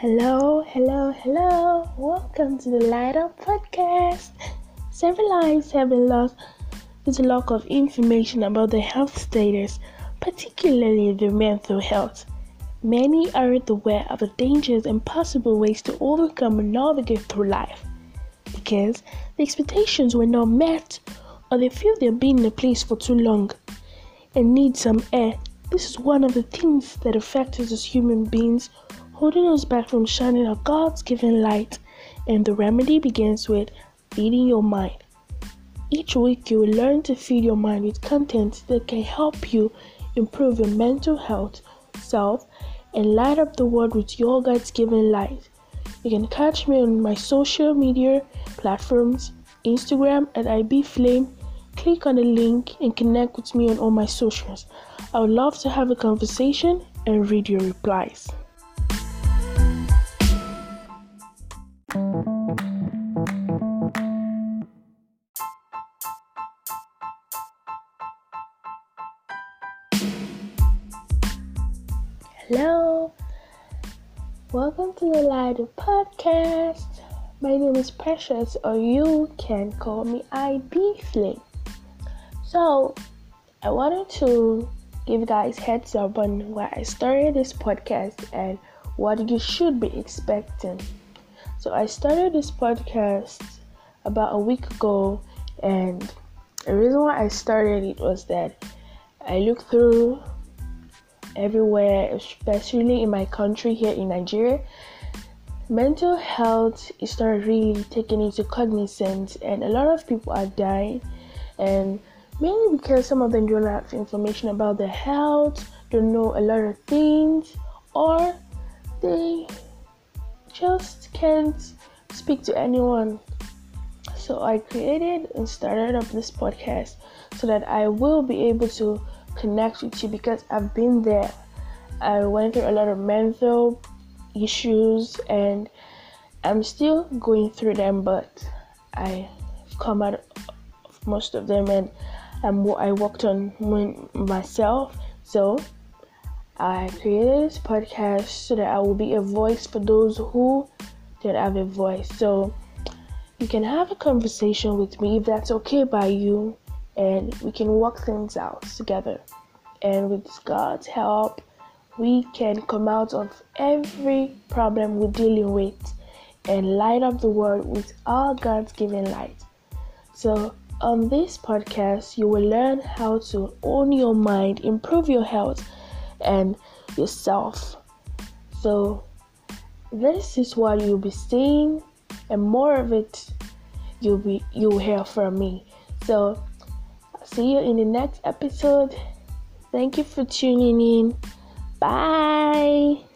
Hello, hello, hello. Welcome to the Light Up Podcast. Several lives have been lost due to lack of information about the health status, particularly the mental health. Many aren't aware of the dangers and possible ways to overcome and navigate through life because the expectations were not met or they feel they've been in a place for too long and need some air. This is one of the things that affects us as human beings holding us back from shining our God's given light. And the remedy begins with feeding your mind. Each week, you will learn to feed your mind with content that can help you improve your mental health, self, and light up the world with your God's given light. You can catch me on my social media platforms Instagram at IBFlame. Click on the link and connect with me on all my socials. I would love to have a conversation and read your replies. Hello, welcome to the Light Podcast. My name is Precious, or you can call me IB. So, I wanted to give you guys heads up on why I started this podcast and what you should be expecting. So, I started this podcast about a week ago, and the reason why I started it was that I looked through everywhere, especially in my country here in Nigeria. Mental health is not really taken into cognizance, and a lot of people are dying, and mainly because some of them don't have information about their health, don't know a lot of things, or they just can't speak to anyone. So I created and started up this podcast so that I will be able to connect with you because I've been there. I went through a lot of mental issues and I'm still going through them, but I've come out of most of them and I'm, what I worked on myself. So I created this podcast so that I will be a voice for those who don't have a voice. So you can have a conversation with me if that's okay by you and we can work things out together. And with God's help, we can come out of every problem we're dealing with and light up the world with all God's given light. So, on this podcast, you will learn how to own your mind, improve your health, and yourself. So, this is what you'll be seeing, and more of it you'll be you'll hear from me. So, see you in the next episode. Thank you for tuning in. Bye.